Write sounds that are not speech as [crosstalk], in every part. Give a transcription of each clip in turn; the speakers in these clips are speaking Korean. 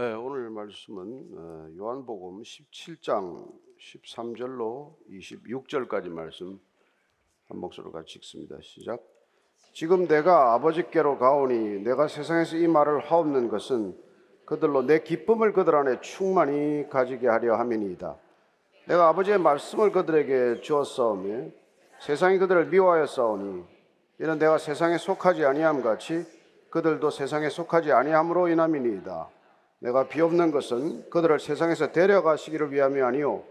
네, 오늘 말씀은 어, 요한복음 17장 13절로 26절까지 말씀 한 목소리로 같이 읽습니다. 시작. 지금 내가 아버지께로 가오니 내가 세상에서 이 말을 하옵는 것은 그들로 내 기쁨을 그들 안에 충만히 가지게 하려 함이니이다. 내가 아버지의 말씀을 그들에게 주었사오며 세상이 그들을 미워하였사오니 이는 내가 세상에 속하지 아니함 같이 그들도 세상에 속하지 아니함으로 인함이니이다. 내가 비옵는 것은 그들을 세상에서 데려가시기를 위함이 아니요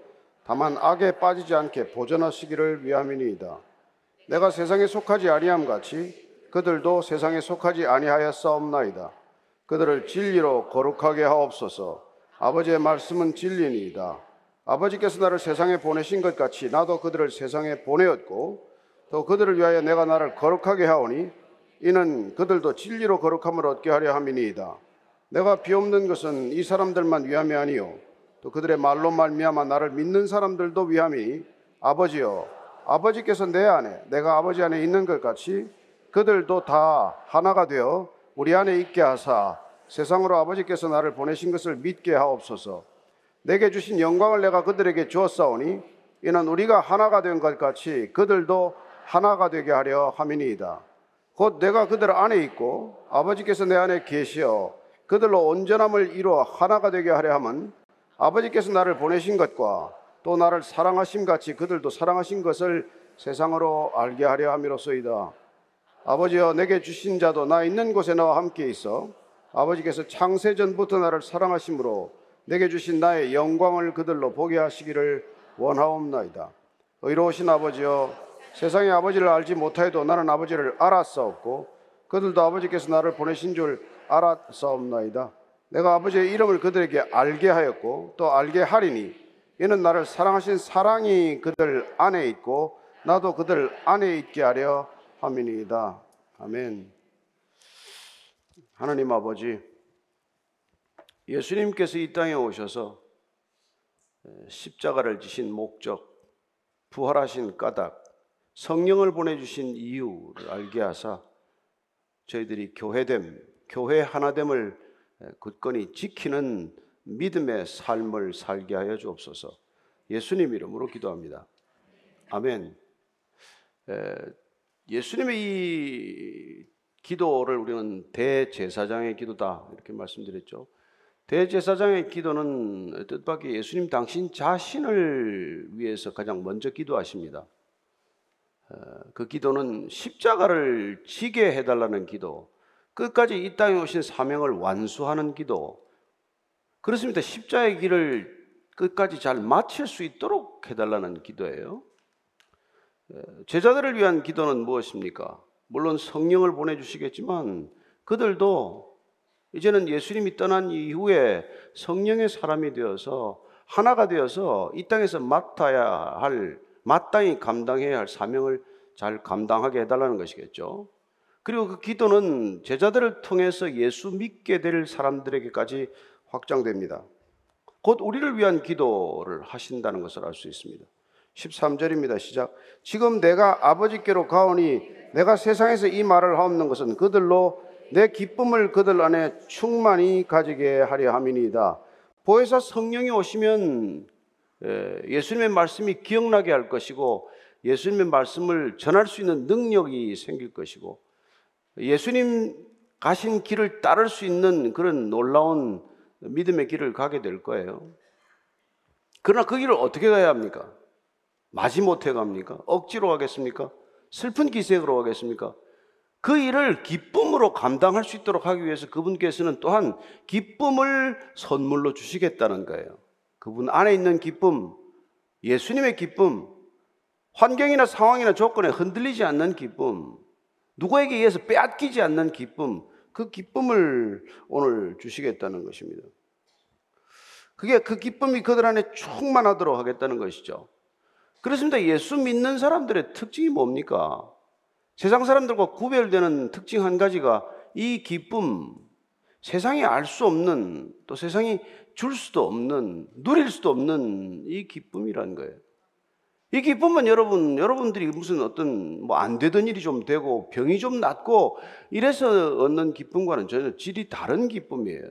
다만 악에 빠지지 않게 보존하시기를 위함이니이다. 내가 세상에 속하지 아니함 같이 그들도 세상에 속하지 아니하였사옵나이다. 그들을 진리로 거룩하게 하옵소서. 아버지의 말씀은 진리니이다. 아버지께서 나를 세상에 보내신 것 같이 나도 그들을 세상에 보내었고 또 그들을 위하여 내가 나를 거룩하게 하오니 이는 그들도 진리로 거룩함을 얻게 하려 함이니이다. 내가 비옵는 것은 이 사람들만 위함이 아니요 또 그들의 말로 말미암아 나를 믿는 사람들도 위함이 아버지여 아버지께서 내 안에 내가 아버지 안에 있는 것 같이 그들도 다 하나가 되어 우리 안에 있게 하사 세상으로 아버지께서 나를 보내신 것을 믿게 하옵소서. 내게 주신 영광을 내가 그들에게 주었사오니 이는 우리가 하나가 된 것 같이 그들도 하나가 되게 하려 함이니이다. 곧 내가 그들 안에 있고 아버지께서 내 안에 계시어 그들로 온전함을 이루어 하나가 되게 하려 함은 아버지께서 나를 보내신 것과 또 나를 사랑하심 같이 그들도 사랑하신 것을 세상으로 알게 하려 함이로소이다. 아버지여 내게 주신 자도 나 있는 곳에 나와 함께 있어 아버지께서 창세 전부터 나를 사랑하심으로 내게 주신 나의 영광을 그들로 보게 하시기를 원하옵나이다. 의로우신 아버지여 세상의 아버지를 알지 못하여도 나는 아버지를 알았사옵고 그들도 아버지께서 나를 보내신 줄 알았사옵나이다. 내가 아버지의 이름을 그들에게 알게 하였고 또 알게 하리니 이는 나를 사랑하신 사랑이 그들 안에 있고 나도 그들 안에 있게 하려 함이니이다. 아멘. 하나님 아버지, 예수님께서 이 땅에 오셔서 십자가를 지신 목적, 부활하신 까닭, 성령을 보내주신 이유를 알게 하사 저희들이 교회됨, 교회 하나됨을 굳건히 지키는 믿음의 삶을 살게 하여 주옵소서. 예수님 이름으로 기도합니다. 아멘. 예수님의 이 기도를 우리는 대제사장의 기도다 이렇게 말씀드렸죠. 대제사장의 기도는 뜻밖의 예수님 당신 자신을 위해서 가장 먼저 기도하십니다. 어, 그 기도는 십자가를 지게 해달라는 기도, 끝까지 이 땅에 오신 사명을 완수하는 기도. 그렇습니다. 십자의 길을 끝까지 잘 마칠 수 있도록 해달라는 기도예요. 제자들을 위한 기도는 무엇입니까? 물론 성령을 보내주시겠지만 그들도 이제는 예수님이 떠난 이후에 성령의 사람이 되어서 하나가 되어서 이 땅에서 맡아야 할, 마땅히 감당해야 할 사명을 잘 감당하게 해달라는 것이겠죠. 그리고 그 기도는 제자들을 통해서 예수 믿게 될 사람들에게까지 확장됩니다. 곧 우리를 위한 기도를 하신다는 것을 알 수 있습니다. 13절입니다. 시작. 지금 내가 아버지께로 가오니 내가 세상에서 이 말을 하옵는 것은 그들로 내 기쁨을 그들 안에 충만히 가지게 하려 함이니이다. 보혜사 성령이 오시면 예수님의 말씀이 기억나게 할 것이고 예수님의 말씀을 전할 수 있는 능력이 생길 것이고 예수님 가신 길을 따를 수 있는 그런 놀라운 믿음의 길을 가게 될 거예요. 그러나 그 길을 어떻게 가야 합니까? 마지못해 갑니까? 억지로 가겠습니까? 슬픈 기색으로 가겠습니까? 그 일을 기쁨으로 감당할 수 있도록 하기 위해서 그분께서는 또한 기쁨을 선물로 주시겠다는 거예요. 그분 안에 있는 기쁨, 예수님의 기쁨, 환경이나 상황이나 조건에 흔들리지 않는 기쁨, 누구에게 의해서 빼앗기지 않는 기쁨, 그 기쁨을 오늘 주시겠다는 것입니다. 그게 그 기쁨이 그들 안에 충만하도록 하겠다는 것이죠. 그렇습니다. 예수 믿는 사람들의 특징이 뭡니까? 세상 사람들과 구별되는 특징 한 가지가 이 기쁨, 세상이 알 수 없는, 또 세상이 줄 수도 없는, 누릴 수도 없는 이 기쁨이라는 거예요. 이 기쁨은 여러분, 여러분들이 무슨 어떤 뭐 안 되던 일이 좀 되고 병이 좀 낫고 이래서 얻는 기쁨과는 전혀 질이 다른 기쁨이에요.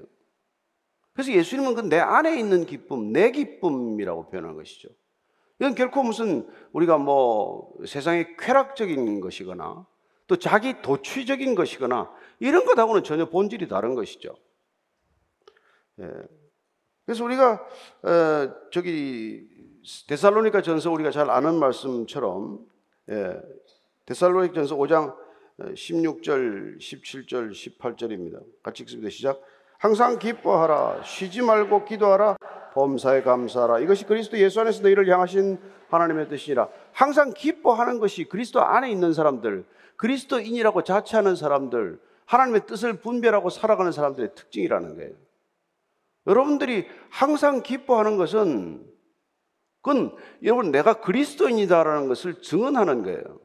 그래서 예수님은 그 내 안에 있는 기쁨, 내 기쁨이라고 표현한 것이죠. 이건 결코 무슨 우리가 뭐 세상의 쾌락적인 것이거나 또 자기 도취적인 것이거나 이런 것하고는 전혀 본질이 다른 것이죠. 예. 그래서 우리가 어, 저기 데살로니가 전서 우리가 잘 아는 말씀처럼 예, 데살로니가 전서 5장 16절, 17절, 18절입니다. 같이 읽습니다. 시작. 항상 기뻐하라. 쉬지 말고 기도하라. 범사에 감사하라. 이것이 그리스도 예수 안에서 너희를 향하신 하나님의 뜻이라. 항상 기뻐하는 것이 그리스도 안에 있는 사람들, 그리스도인이라고 자처하는 사람들, 하나님의 뜻을 분별하고 살아가는 사람들의 특징이라는 거예요. 여러분들이 항상 기뻐하는 것은 그건 여러분 내가 그리스도인이다라는 것을 증언하는 거예요.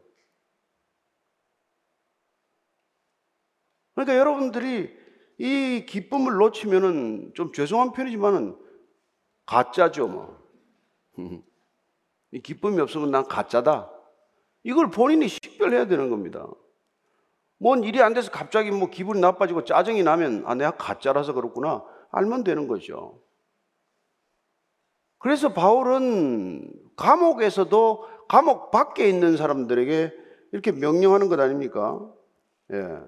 그러니까 여러분들이 이 기쁨을 놓치면은 좀 죄송한 편이지만은 가짜죠, 뭐. [laughs] 이 기쁨이 없으면 난 가짜다. 이걸 본인이 식별해야 되는 겁니다. 뭔 일이 안 돼서 갑자기 뭐 기분이 나빠지고 짜증이 나면 아, 내가 가짜라서 그렇구나. 알면 되는 거죠. 그래서 바울은 감옥에서도 감옥 밖에 있는 사람들에게 이렇게 명령하는 것 아닙니까? 예.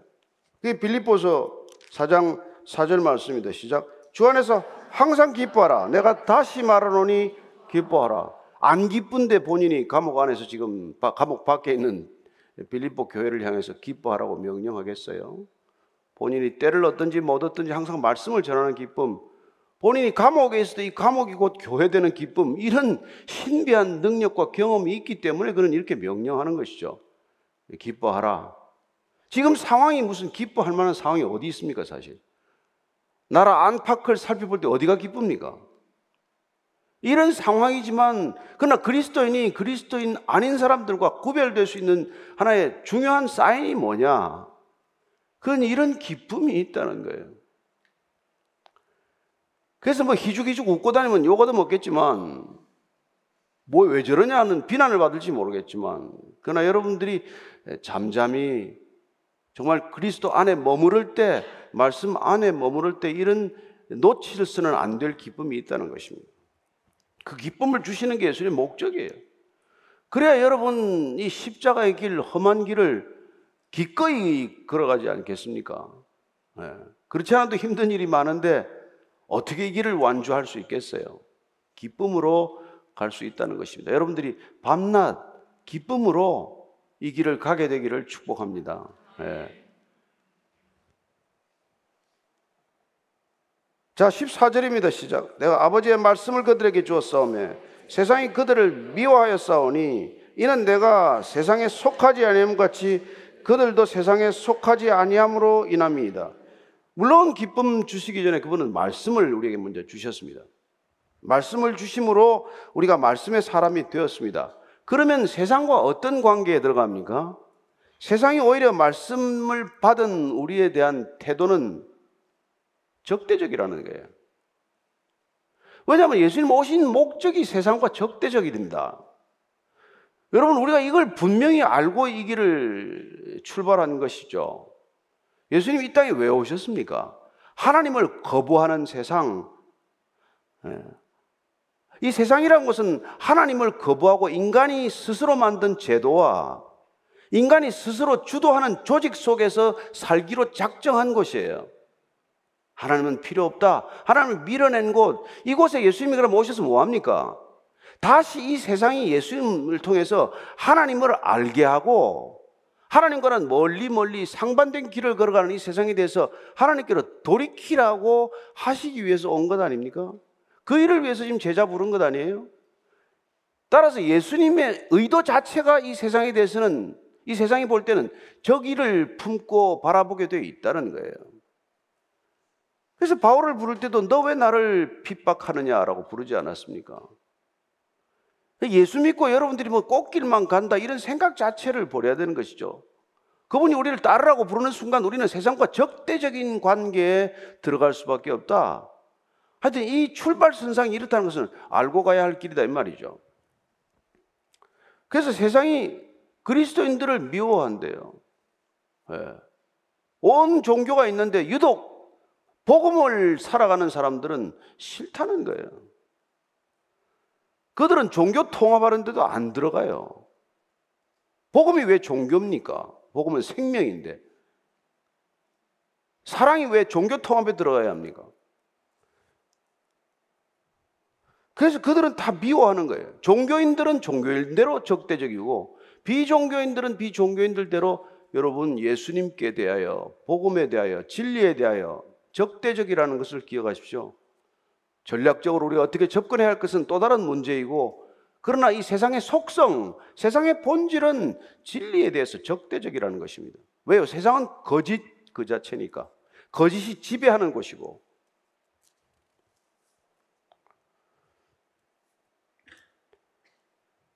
그게 빌립보서 4장 4절 말씀입니다. 시작. 주 안에서 항상 기뻐하라. 내가 다시 말하노니 기뻐하라. 안 기쁜데 본인이 감옥 안에서 지금 감옥 밖에 있는 빌립보 교회를 향해서 기뻐하라고 명령하겠어요? 본인이 때를 얻든지 못 얻든지 항상 말씀을 전하는 기쁨, 본인이 감옥에 때이 감옥이 곧 교회되는 기쁨, 이런 신비한 능력과 경험이 있기 때문에 그는 이렇게 명령하는 것이죠. 기뻐하라. 지금 상황이 무슨 기뻐할 만한 상황이 어디 있습니까, 사실? 나라 안팎을 살펴볼 때 어디가 기쁩니까? 이런 상황이지만, 그러나 그리스도인이 그리스도인 아닌 사람들과 구별될 수 있는 하나의 중요한 사인이 뭐냐? 그건 이런 기쁨이 있다는 거예요. 그래서 뭐 희죽희죽 웃고 다니면 욕어도 먹겠지만, 뭐 왜 저러냐는 비난을 받을지 모르겠지만, 그러나 여러분들이 잠잠히 정말 그리스도 안에 머무를 때, 말씀 안에 머무를 때 이런 놓치서는 안 될 기쁨이 있다는 것입니다. 그 기쁨을 주시는 게 예수님의 목적이에요. 그래야 여러분 이 십자가의 길, 험한 길을 기꺼이 걸어가지 않겠습니까? 네. 그렇지 않아도 힘든 일이 많은데 어떻게 이 길을 완주할 수 있겠어요? 기쁨으로 갈 수 있다는 것입니다. 여러분들이 밤낮 기쁨으로 이 길을 가게 되기를 축복합니다. 네. 자, 14절입니다. 시작. 내가 아버지의 말씀을 그들에게 주었사오매 세상이 그들을 미워하였사오니 이는 내가 세상에 속하지 아니함 같이 그들도 세상에 속하지 아니함으로 인함이다. 물론 기쁨 주시기 전에 그분은 말씀을 우리에게 먼저 주셨습니다. 말씀을 주심으로 우리가 말씀의 사람이 되었습니다. 그러면 세상과 어떤 관계에 들어갑니까? 세상이 오히려 말씀을 받은 우리에 대한 태도는 적대적이라는 거예요. 왜냐하면 예수님 오신 목적이 세상과 적대적이 됩니다. 여러분, 우리가 이걸 분명히 알고 이 길을 출발한 것이죠. 예수님 이 땅에 왜 오셨습니까? 하나님을 거부하는 세상. 예. 이 세상이라는 것은 하나님을 거부하고 인간이 스스로 만든 제도와 인간이 스스로 주도하는 조직 속에서 살기로 작정한 곳이에요. 하나님은 필요 없다. 하나님을 밀어낸 곳. 이곳에 예수님이 그럼 오셔서 뭐합니까? 다시 이 세상이 예수님을 통해서 하나님을 알게 하고 하나님과는 멀리 멀리 상반된 길을 걸어가는 이 세상에 대해서 하나님께로 돌이키라고 하시기 위해서 온 것 아닙니까? 그 일을 위해서 지금 제자 부른 것 아니에요? 따라서 예수님의 의도 자체가 이 세상에 대해서는 이 세상이 볼 때는 저기를 품고 바라보게 되어 있다는 거예요. 그래서 바울을 부를 때도 너 왜 나를 핍박하느냐라고 부르지 않았습니까? 예수 믿고 여러분들이 뭐 꽃길만 간다 이런 생각 자체를 버려야 되는 것이죠. 그분이 우리를 따르라고 부르는 순간 우리는 세상과 적대적인 관계에 들어갈 수밖에 없다. 하여튼 이 출발선상이 이렇다는 것은 알고 가야 할 길이다 이 말이죠. 그래서 세상이 그리스도인들을 미워한대요. 네. 온 종교가 있는데 유독 복음을 살아가는 사람들은 싫다는 거예요. 그들은 종교 통합하는데도 안 들어가요. 복음이 왜 종교입니까? 복음은 생명인데. 사랑이 왜 종교 통합에 들어가야 합니까? 그래서 그들은 다 미워하는 거예요. 종교인들은 종교인대로 적대적이고 비종교인들은 비종교인들대로 여러분 예수님께 대하여 복음에 대하여 진리에 대하여 적대적이라는 것을 기억하십시오. 전략적으로 우리가 어떻게 접근해야 할 것은 또 다른 문제이고 그러나 이 세상의 속성, 세상의 본질은 진리에 대해서 적대적이라는 것입니다. 왜요? 세상은 거짓 그 자체니까. 거짓이 지배하는 곳이고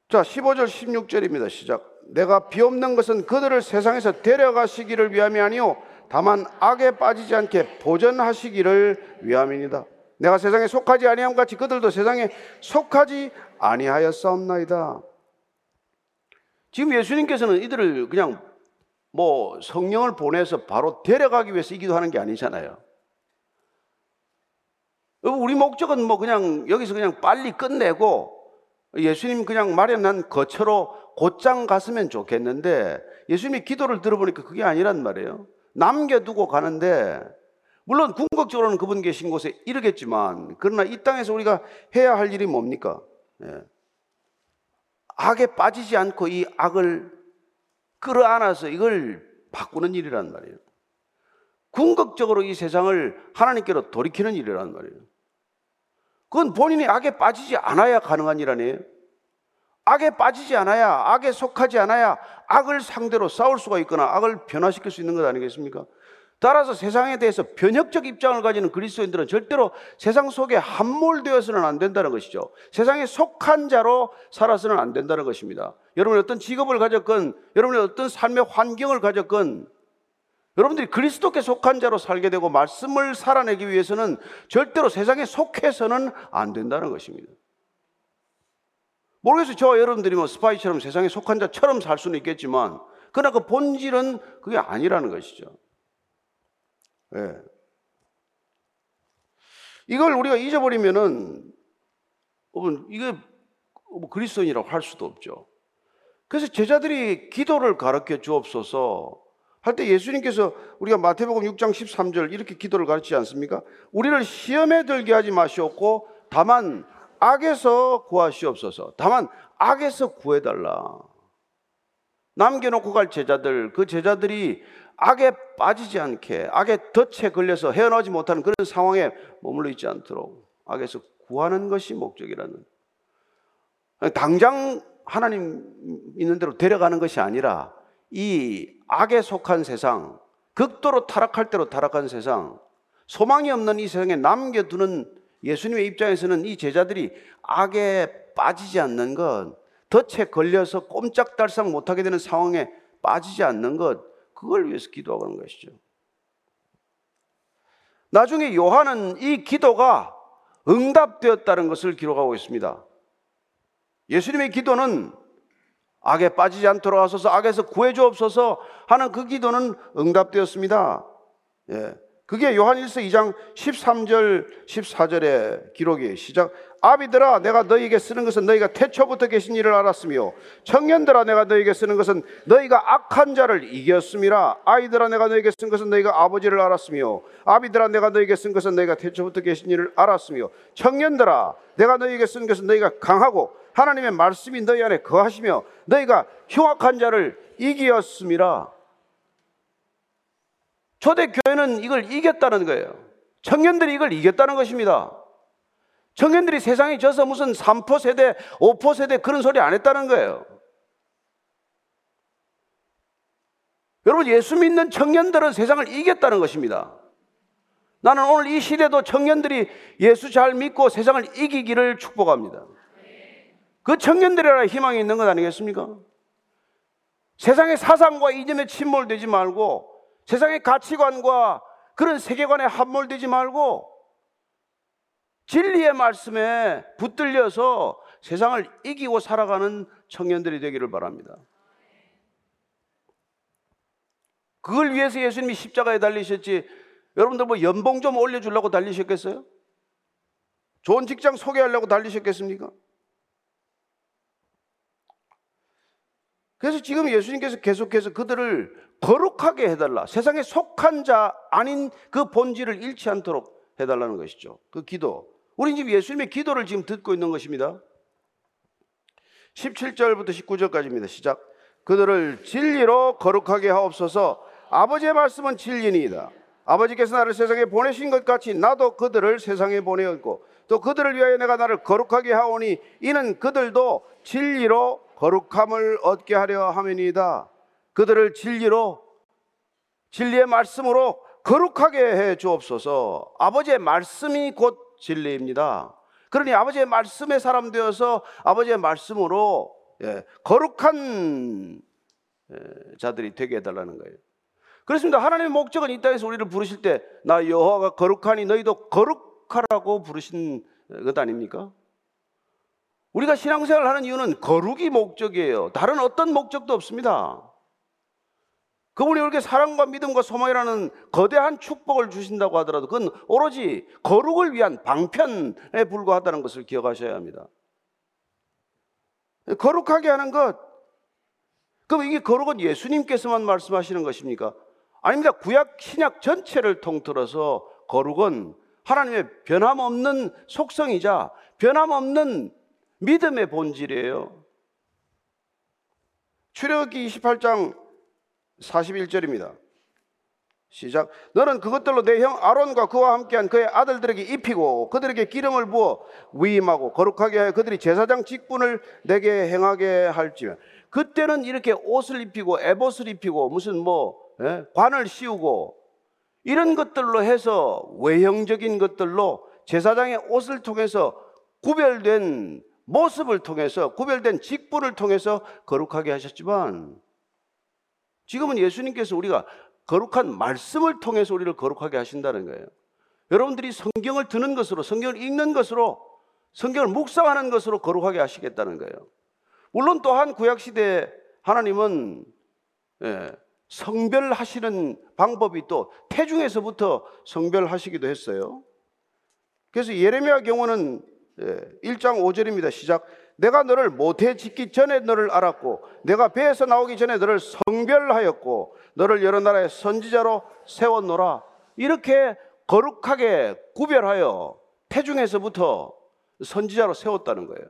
자, 15절 16절입니다. 시작. 내가 비옵는 것은 그들을 세상에서 데려가시기를 위함이 아니요 다만 악에 빠지지 않게 보전하시기를 위함이니다. 내가 세상에 속하지 아니함 같이 그들도 세상에 속하지 아니하였사옵나이다. 지금 예수님께서는 이들을 그냥 뭐 성령을 보내서 바로 데려가기 위해서 이 기도 하는 게 아니잖아요. 우리 목적은 뭐 그냥 여기서 그냥 빨리 끝내고 예수님 그냥 마련한 거처로 곧장 갔으면 좋겠는데 예수님이 기도를 들어보니까 그게 아니란 말이에요. 남겨두고 가는데 물론 궁극적으로는 그분 계신 곳에 이르겠지만 그러나 이 땅에서 우리가 해야 할 일이 뭡니까? 예. 악에 빠지지 않고 이 악을 끌어안아서 이걸 바꾸는 일이란 말이에요. 궁극적으로 이 세상을 하나님께로 돌이키는 일이란 말이에요. 그건 본인이 악에 빠지지 않아야 가능한 일 아니에요? 악에 빠지지 않아야, 악에 속하지 않아야 악을 상대로 싸울 수가 있거나 악을 변화시킬 수 있는 것 아니겠습니까? 따라서 세상에 대해서 변혁적 입장을 가지는 그리스도인들은 절대로 세상 속에 함몰되어서는 안 된다는 것이죠. 세상에 속한 자로 살아서는 안 된다는 것입니다. 여러분이 어떤 직업을 가졌건, 여러분이 어떤 삶의 환경을 가졌건, 여러분들이 그리스도께 속한 자로 살게 되고 말씀을 살아내기 위해서는 절대로 세상에 속해서는 안 된다는 것입니다. 모르겠어요. 저 여러분들이 뭐 스파이처럼 세상에 속한 자처럼 살 수는 있겠지만, 그러나 그 본질은 그게 아니라는 것이죠. 예. 네. 이걸 우리가 잊어버리면은, 이게 뭐 그리스도인이라고 할 수도 없죠. 그래서 제자들이 기도를 가르쳐 주옵소서 할 때 예수님께서 우리가 마태복음 6장 13절 이렇게 기도를 가르치지 않습니까? 우리를 시험에 들게 하지 마시옵고 다만 악에서 구하시옵소서. 다만 악에서 구해달라. 남겨놓고 갈 제자들, 그 제자들이 악에 빠지지 않게, 악에 덫에 걸려서 헤어나지 못하는 그런 상황에 머물러 있지 않도록 악에서 구하는 것이 목적이라는. 당장 하나님 있는 대로 데려가는 것이 아니라 이 악에 속한 세상, 극도로 타락할 대로 타락한 세상, 소망이 없는 이 세상에 남겨두는 예수님의 입장에서는 이 제자들이 악에 빠지지 않는 것, 덫에 걸려서 꼼짝달싹 못하게 되는 상황에 빠지지 않는 것, 그걸 위해서 기도하고 하는 것이죠. 나중에 요한은 이 기도가 응답되었다는 것을 기록하고 있습니다. 예수님의 기도는 악에 빠지지 않도록 하소서 악에서 구해 주옵소서 하는 그 기도는 응답되었습니다. 예. 그게 요한 1서 2장 13절 14절의 기록이 시작 아비들아 내가 너희에게 쓰는 것은 너희가 태초부터 계신 일을 알았으며 청년들아 내가 너희에게 쓰는 것은 너희가 악한 자를 이겼음이라 아이들아 내가 너희에게 쓴 것은 너희가 아버지를 알았으며 아비들아 내가 너희에게 쓴 것은 너희가 태초부터 계신 일을 알았으며 청년들아 내가 너희에게 쓴 것은 너희가 강하고 하나님의 말씀이 너희 안에 거하시며 너희가 흉악한 자를 이기었음이라. 초대교회는 이걸 이겼다는 거예요. 청년들이 이걸 이겼다는 것입니다. 청년들이 세상에 져서 무슨 3포 세대, 5포 세대 그런 소리 안 했다는 거예요. 여러분, 예수 믿는 청년들은 세상을 이겼다는 것입니다. 나는 오늘 이 시대도 청년들이 예수 잘 믿고 세상을 이기기를 축복합니다. 그 청년들이라 희망이 있는 것 아니겠습니까? 세상의 사상과 이념에 침몰되지 말고 세상의 가치관과 그런 세계관에 함몰되지 말고 진리의 말씀에 붙들려서 세상을 이기고 살아가는 청년들이 되기를 바랍니다. 그걸 위해서 예수님이 십자가에 달리셨지 여러분들 뭐 연봉 좀 올려주려고 달리셨겠어요? 좋은 직장 소개하려고 달리셨겠습니까? 그래서 지금 예수님께서 계속해서 그들을 거룩하게 해달라. 세상에 속한 자 아닌 그 본질을 잃지 않도록 해달라는 것이죠. 그 기도. 우리 지금 예수님의 기도를 지금 듣고 있는 것입니다. 17절부터 19절까지입니다. 시작. 그들을 진리로 거룩하게 하옵소서 아버지의 말씀은 진리니이다. 아버지께서 나를 세상에 보내신 것 같이 나도 그들을 세상에 보내었고 또 그들을 위하여 내가 나를 거룩하게 하오니 이는 그들도 진리로 거룩함을 얻게 하려 함이니이다. 그들을 진리로 진리의 말씀으로 거룩하게 해 주옵소서. 아버지의 말씀이 곧 진리입니다. 그러니 아버지의 말씀의 사람 되어서 아버지의 말씀으로 예, 거룩한 예, 자들이 되게 해달라는 거예요. 그렇습니다. 하나님의 목적은 이 땅에서 우리를 부르실 때 나 여호와가 거룩하니 너희도 거룩하라고 부르신 것 아닙니까? 우리가 신앙생활을 하는 이유는 거룩이 목적이에요. 다른 어떤 목적도 없습니다. 그분이 이렇게 사랑과 믿음과 소망이라는 거대한 축복을 주신다고 하더라도 그건 오로지 거룩을 위한 방편에 불과하다는 것을 기억하셔야 합니다. 거룩하게 하는 것. 그럼 이게 거룩은 예수님께서만 말씀하시는 것입니까? 아닙니다. 구약, 신약 전체를 통틀어서 거룩은 하나님의 변함없는 속성이자 변함없는 믿음의 본질이에요. 출애굽기 28장 41절입니다. 시작. 너는 그것들로 내 형 아론과 그와 함께한 그의 아들들에게 입히고 그들에게 기름을 부어 위임하고 거룩하게 하여 그들이 제사장 직분을 내게 행하게 할지며 그때는 이렇게 옷을 입히고 에봇을 입히고 무슨 뭐 예? 관을 씌우고 이런 것들로 해서 외형적인 것들로 제사장의 옷을 통해서 구별된 모습을 통해서 구별된 직분을 통해서 거룩하게 하셨지만 지금은 예수님께서 우리가 거룩한 말씀을 통해서 우리를 거룩하게 하신다는 거예요. 여러분들이 성경을 드는 것으로 성경을 읽는 것으로 성경을 묵상하는 것으로 거룩하게 하시겠다는 거예요. 물론 또한 구약 시대 하나님은 예, 성별하시는 방법이 또 태중에서부터 성별하시기도 했어요. 그래서 예레미야 경우는 1장 예, 5절입니다. 시작. 내가 너를 모태 짓기 전에 너를 알았고 내가 배에서 나오기 전에 너를 성별하였고 너를 여러 나라의 선지자로 세웠노라. 이렇게 거룩하게 구별하여 태중에서부터 선지자로 세웠다는 거예요.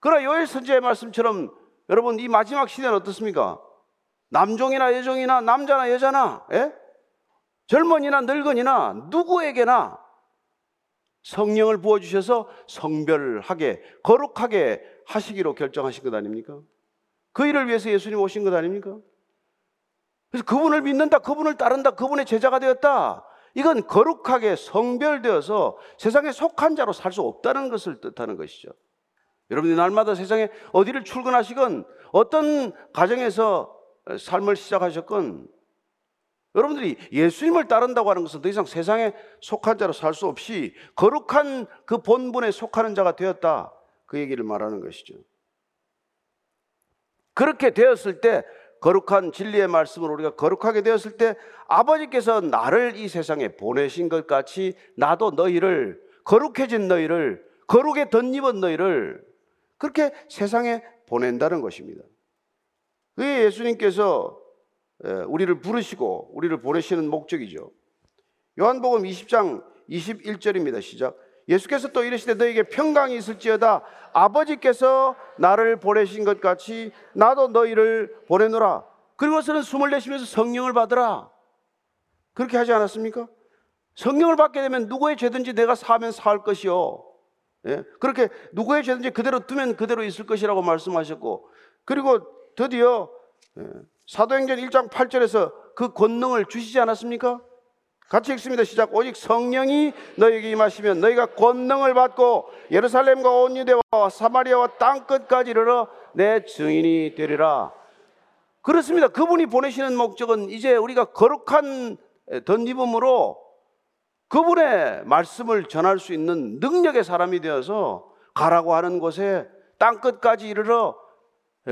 그러나 요엘 선지자의 말씀처럼 여러분 이 마지막 시대는 어떻습니까? 남종이나 여종이나 남자나 여자나 예? 젊은이나 늙은이나 누구에게나 성령을 부어주셔서 성별하게, 거룩하게 하시기로 결정하신 것 아닙니까? 그 일을 위해서 예수님 오신 것 아닙니까? 그래서 그분을 믿는다, 그분을 따른다, 그분의 제자가 되었다. 이건 거룩하게 성별되어서 세상에 속한 자로 살 수 없다는 것을 뜻하는 것이죠. 여러분이 날마다 세상에 어디를 출근하시건 어떤 가정에서 삶을 시작하셨건 여러분들이 예수님을 따른다고 하는 것은 더 이상 세상에 속한 자로 살 수 없이 거룩한 그 본분에 속하는 자가 되었다. 그 얘기를 말하는 것이죠. 그렇게 되었을 때 거룩한 진리의 말씀을 우리가 거룩하게 되었을 때 아버지께서 나를 이 세상에 보내신 것 같이 나도 너희를 거룩해진 너희를 거룩에 덧입은 너희를 그렇게 세상에 보낸다는 것입니다. 그게 예수님께서 우리를 부르시고 우리를 보내시는 목적이죠. 요한복음 20장 21절입니다. 시작. 예수께서 또 이르시되 너에게 평강이 있을지어다 아버지께서 나를 보내신 것 같이 나도 너희를 보내노라. 그리고서는 숨을 내쉬면서 성령을 받으라. 그렇게 하지 않았습니까? 성령을 받게 되면 누구의 죄든지 내가 사면 살 것이요. 예? 그렇게 누구의 죄든지 그대로 두면 그대로 있을 것이라고 말씀하셨고, 그리고 드디어 예, 사도행전 1장 8절에서 그 권능을 주시지 않았습니까? 같이 읽습니다. 시작. 오직 성령이 너에게 임하시면 너희가 권능을 받고 예루살렘과 온 유대와 사마리아와 땅 끝까지 이르러 내 증인이 되리라. 그렇습니다. 그분이 보내시는 목적은 이제 우리가 거룩한 덧입음으로 그분의 말씀을 전할 수 있는 능력의 사람이 되어서 가라고 하는 곳에 땅 끝까지 이르러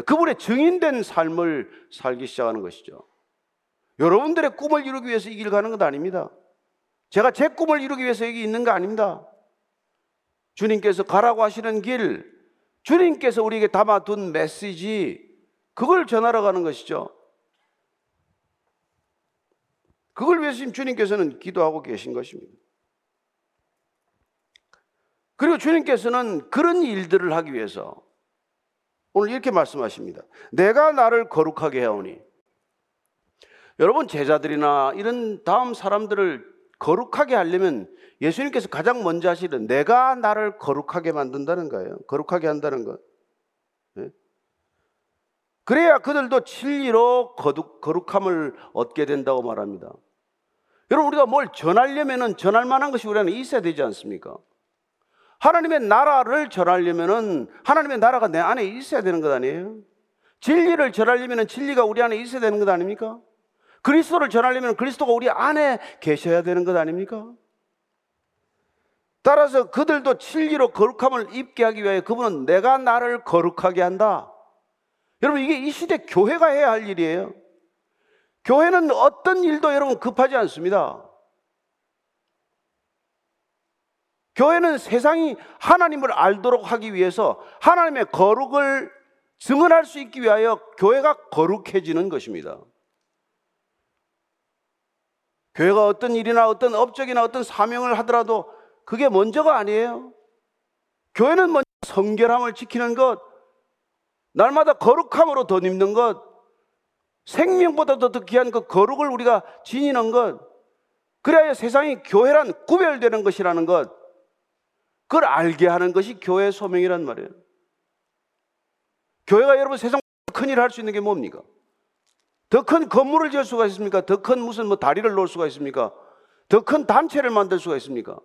그분의 증인된 삶을 살기 시작하는 것이죠. 여러분들의 꿈을 이루기 위해서 이 길 가는 것 아닙니다. 제가 제 꿈을 이루기 위해서 여기 있는 거 아닙니다. 주님께서 가라고 하시는 길, 주님께서 우리에게 담아둔 메시지, 그걸 전하러 가는 것이죠. 그걸 위해서 주님께서는 기도하고 계신 것입니다. 그리고 주님께서는 그런 일들을 하기 위해서 오늘 이렇게 말씀하십니다. 내가 나를 거룩하게 해오니. 여러분, 제자들이나 이런 다음 사람들을 거룩하게 하려면 예수님께서 가장 먼저 하시는 내가 나를 거룩하게 만든다는 거예요. 거룩하게 한다는 것. 네? 그래야 그들도 진리로 거룩, 거룩함을 얻게 된다고 말합니다. 여러분, 우리가 뭘 전하려면 전할 만한 것이 우리 안에 있어야 되지 않습니까? 하나님의 나라를 전하려면 하나님의 나라가 내 안에 있어야 되는 것 아니에요? 진리를 전하려면 진리가 우리 안에 있어야 되는 것 아닙니까? 그리스도를 전하려면 그리스도가 우리 안에 계셔야 되는 것 아닙니까? 따라서 그들도 진리로 거룩함을 입게 하기 위해 그분은 내가 나를 거룩하게 한다. 여러분 이게 이 시대 교회가 해야 할 일이에요. 교회는 어떤 일도 여러분 급하지 않습니다. 교회는 세상이 하나님을 알도록 하기 위해서 하나님의 거룩을 증언할 수 있기 위하여 교회가 거룩해지는 것입니다. 교회가 어떤 일이나 어떤 업적이나 어떤 사명을 하더라도 그게 먼저가 아니에요. 교회는 먼저 성결함을 지키는 것, 날마다 거룩함으로 덧입는 것, 생명보다도 더 귀한 그 거룩을 우리가 지니는 것, 그래야 세상이 교회란 구별되는 것이라는 것, 그걸 알게 하는 것이 교회의 소명이란 말이에요. 교회가 여러분 세상 큰 일을 할 수 있는 게 뭡니까? 더 큰 건물을 지을 수가 있습니까? 더 큰 무슨 뭐 다리를 놓을 수가 있습니까? 더 큰 단체를 만들 수가 있습니까?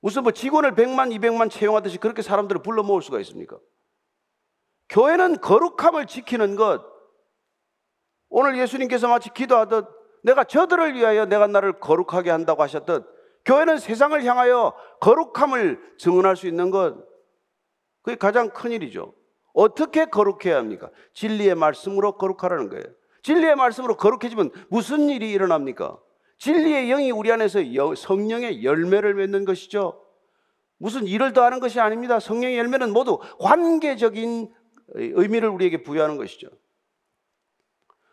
무슨 뭐 직원을 100만, 200만 채용하듯이 그렇게 사람들을 불러 모을 수가 있습니까? 교회는 거룩함을 지키는 것. 오늘 예수님께서 마치 기도하듯 내가 저들을 위하여 내가 나를 거룩하게 한다고 하셨듯 교회는 세상을 향하여 거룩함을 증언할 수 있는 것. 그게 가장 큰 일이죠. 어떻게 거룩해야 합니까? 진리의 말씀으로 거룩하라는 거예요. 진리의 말씀으로 거룩해지면 무슨 일이 일어납니까? 진리의 영이 우리 안에서 성령의 열매를 맺는 것이죠. 무슨 일을 더하는 것이 아닙니다. 성령의 열매는 모두 관계적인 의미를 우리에게 부여하는 것이죠.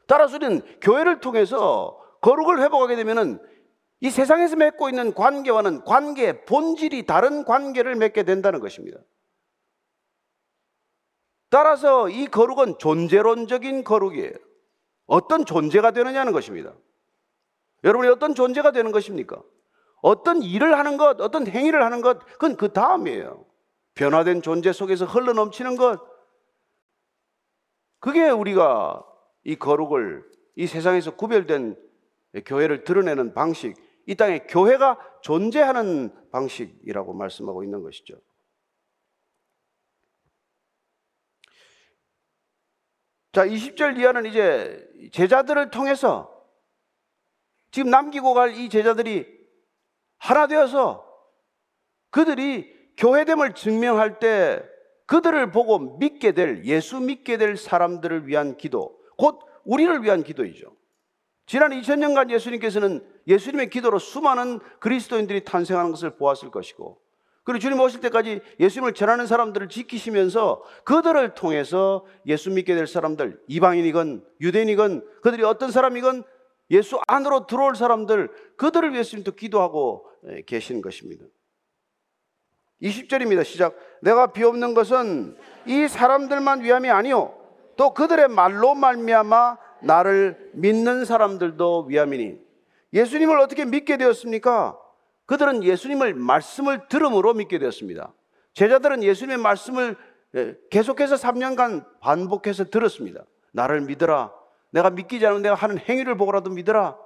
따라서 우리는 교회를 통해서 거룩을 회복하게 되면은 이 세상에서 맺고 있는 관계와는 관계의 본질이 다른 관계를 맺게 된다는 것입니다. 따라서 이 거룩은 존재론적인 거룩이에요. 어떤 존재가 되느냐는 것입니다. 여러분이 어떤 존재가 되는 것입니까? 어떤 일을 하는 것, 어떤 행위를 하는 것, 그건 그 다음이에요. 변화된 존재 속에서 흘러 넘치는 것. 그게 우리가 이 거룩을 이 세상에서 구별된 교회를 드러내는 방식, 이 땅에 교회가 존재하는 방식이라고 말씀하고 있는 것이죠. 자, 20절 이하는 이제 제자들을 통해서 지금 남기고 갈 이 제자들이 하나 되어서 그들이 교회됨을 증명할 때 그들을 보고 믿게 될 예수 믿게 될 사람들을 위한 기도, 곧 우리를 위한 기도이죠. 지난 2000년간 예수님께서는 예수님의 기도로 수많은 그리스도인들이 탄생하는 것을 보았을 것이고, 그리고 주님 오실 때까지 예수님을 전하는 사람들을 지키시면서 그들을 통해서 예수 믿게 될 사람들, 이방인이건 유대인이건 그들이 어떤 사람이건 예수 안으로 들어올 사람들 그들을 또 기도하고 계시는 것입니다. 20절입니다. 시작. 내가 비옵는 것은 이 사람들만 위함이 아니요 또 그들의 말로 말미암아 나를 믿는 사람들도 위함이니 예수님을 어떻게 믿게 되었습니까? 그들은 예수님을 말씀을 들음으로 믿게 되었습니다. 제자들은 예수님의 말씀을 계속해서 3년간 반복해서 들었습니다. 나를 믿어라. 내가 믿기지 않으면 내가 하는 행위를 보고라도 믿어라.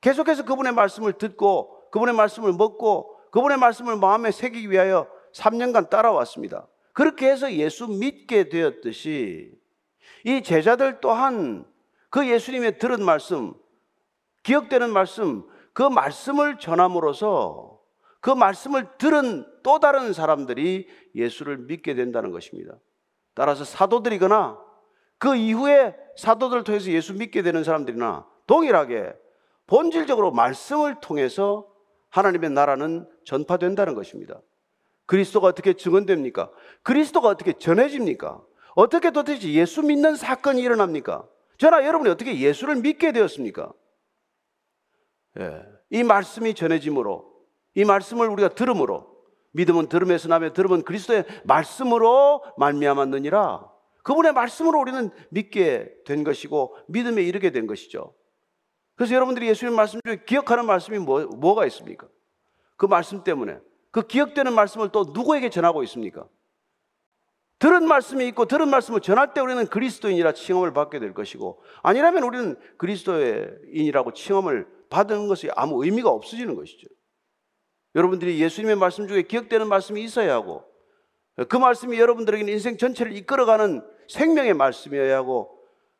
계속해서 그분의 말씀을 듣고 그분의 말씀을 먹고 그분의 말씀을 마음에 새기기 위하여 3년간 따라왔습니다. 그렇게 해서 예수 믿게 되었듯이 이 제자들 또한 그 예수님의 들은 말씀, 기억되는 말씀, 그 말씀을 전함으로써 그 말씀을 들은 또 다른 사람들이 예수를 믿게 된다는 것입니다. 따라서 사도들이거나 그 이후에 사도들을 통해서 예수 믿게 되는 사람들이나 동일하게 본질적으로 말씀을 통해서 하나님의 나라는 전파된다는 것입니다. 그리스도가 어떻게 증언됩니까? 그리스도가 어떻게 전해집니까? 어떻게 도대체 예수 믿는 사건이 일어납니까? 저나 여러분이 어떻게 예수를 믿게 되었습니까? 예, 이 말씀이 전해짐으로, 이 말씀을 우리가 들음으로, 믿음은 들음에서 나며 들음은 그리스도의 말씀으로 말미암았느니라. 그분의 말씀으로 우리는 믿게 된 것이고 믿음에 이르게 된 것이죠. 그래서 여러분들이 예수님 말씀 중에 기억하는 말씀이 뭐, 뭐가 있습니까? 그 말씀 때문에 그 기억되는 말씀을 또 누구에게 전하고 있습니까? 들은 말씀이 있고 들은 말씀을 전할 때 우리는 그리스도인이라 칭함을 받게 될 것이고 아니라면 우리는 그리스도인이라고 칭함을 받는 것이 아무 의미가 없어지는 것이죠. 여러분들이 예수님의 말씀 중에 기억되는 말씀이 있어야 하고 그 말씀이 여러분들에게는 인생 전체를 이끌어가는 생명의 말씀이어야 하고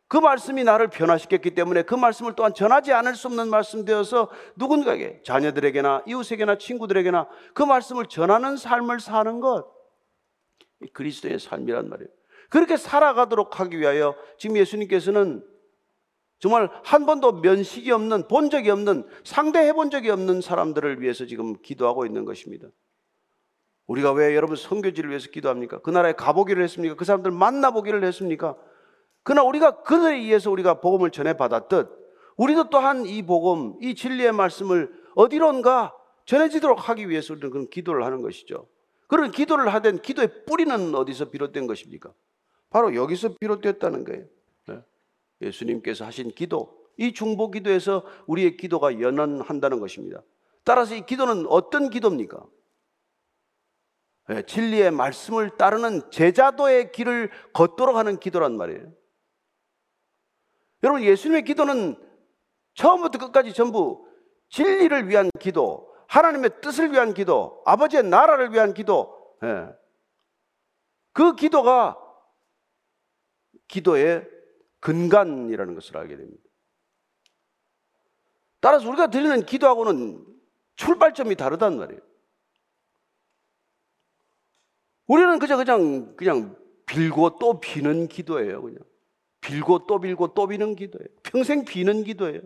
그 말씀이 나를 변화시켰기 때문에 그 말씀을 또한 전하지 않을 수 없는 말씀 되어서 누군가에게 자녀들에게나 이웃에게나 친구들에게나 그 말씀을 전하는 삶을 사는 것 그리스도의 삶이란 말이에요. 그렇게 살아가도록 하기 위하여 지금 예수님께서는 정말 한 번도 면식이 없는 본 적이 없는 상대해 본 적이 없는 사람들을 위해서 지금 기도하고 있는 것입니다. 우리가 왜 여러분 선교지를 위해서 기도합니까? 그 나라에 가보기를 했습니까? 그 사람들 만나보기를 했습니까? 그러나 우리가 그들에 의해서 우리가 복음을 전해 받았듯 우리도 또한 이 복음, 이 진리의 말씀을 어디론가 전해지도록 하기 위해서 우리는 그런 기도를 하는 것이죠. 그런 기도를 하된 기도의 뿌리는 어디서 비롯된 것입니까? 바로 여기서 비롯됐다는 거예요. 네. 예수님께서 하신 기도, 이 중보 기도에서 우리의 기도가 연연한다는 것입니다. 따라서 이 기도는 어떤 기도입니까? 네, 진리의 말씀을 따르는 제자도의 길을 걷도록 하는 기도란 말이에요. 여러분, 예수님의 기도는 처음부터 끝까지 전부 진리를 위한 기도, 하나님의 뜻을 위한 기도, 아버지의 나라를 위한 기도, 예. 그 기도가 기도의 근간이라는 것을 알게 됩니다. 따라서 우리가 드리는 기도하고는 출발점이 다르단 말이에요. 우리는 그저 그냥 그냥 빌고 또 비는 기도예요, 그냥. 빌고 또 빌고 또 비는 기도예요. 평생 비는 기도예요.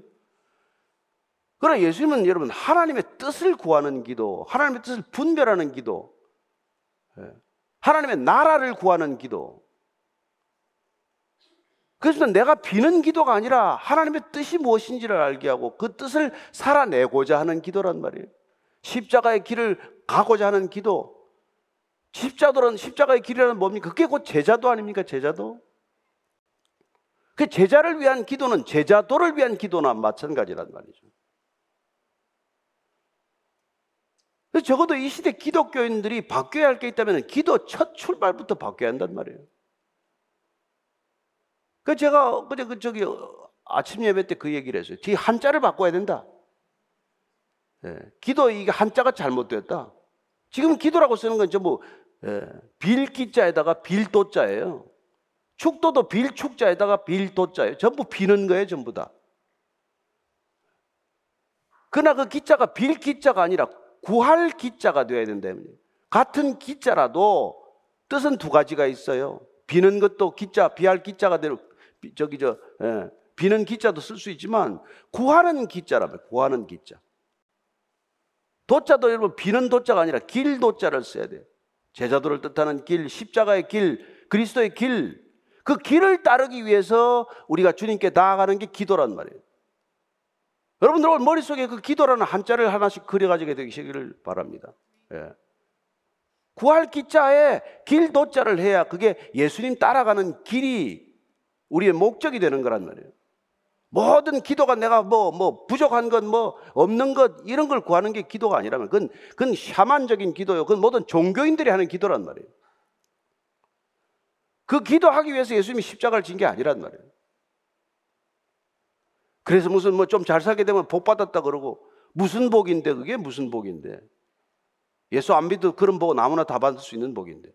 그러나 예수님은 여러분 하나님의 뜻을 구하는 기도, 하나님의 뜻을 분별하는 기도, 예. 하나님의 나라를 구하는 기도. 그래서 내가 비는 기도가 아니라 하나님의 뜻이 무엇인지를 알게 하고 그 뜻을 살아내고자 하는 기도란 말이에요. 십자가의 길을 가고자 하는 기도. 십자도는 십자가의 길이라는 뭡니까? 그게 곧 제자도 아닙니까? 제자도. 그 제자를 위한 기도는 제자도를 위한 기도나 마찬가지란 말이죠. 적어도 이 시대 기독교인들이 바뀌어야 할 게 있다면 기도 첫 출발부터 바뀌어야 한단 말이에요. 그 제가 그제 그 저기 아침 예배 때 그 얘기를 했어요. 뒤 한자를 바꿔야 된다. 예, 기도 이게 한자가 잘못됐다. 지금 기도라고 쓰는 건 전부 예, 빌기자에다가 빌도자예요. 축도도 빌축자에다가 빌도자예요. 전부 비는 거예요, 전부 다. 그러나 그 기자가 빌기자가 아니라 구할 기자가 되어야 된다면 같은 기자라도 뜻은 두 가지가 있어요. 비는 것도 기자, 비할 기자가 되는 저기 저 예, 비는 기자도 쓸 수 있지만 구하는 기자라면 구하는 기자. 도자도 여러분 비는 도자가 아니라 길 도자를 써야 돼요. 제자도를 뜻하는 길, 십자가의 길, 그리스도의 길, 그 길을 따르기 위해서 우리가 주님께 나아가는 게 기도란 말이에요. 여러분들 머릿속에 그 기도라는 한자를 하나씩 그려가지게 되시기를 바랍니다. 예. 구할 기자에 길 도자를 해야 그게 예수님 따라가는 길이 우리의 목적이 되는 거란 말이에요. 모든 기도가 내가 뭐, 뭐, 부족한 것, 뭐, 없는 것, 이런 걸 구하는 게 기도가 아니라면, 그건, 그건 샤만적인 기도요. 그건 모든 종교인들이 하는 기도란 말이에요. 그 기도하기 위해서 예수님이 십자가를 진 게 아니란 말이에요. 그래서 무슨 뭐 좀 잘 살게 되면 복 받았다 그러고 무슨 복인데 그게? 무슨 복인데? 예수 안 믿어도 그런 복 아무나 다 받을 수 있는 복인데.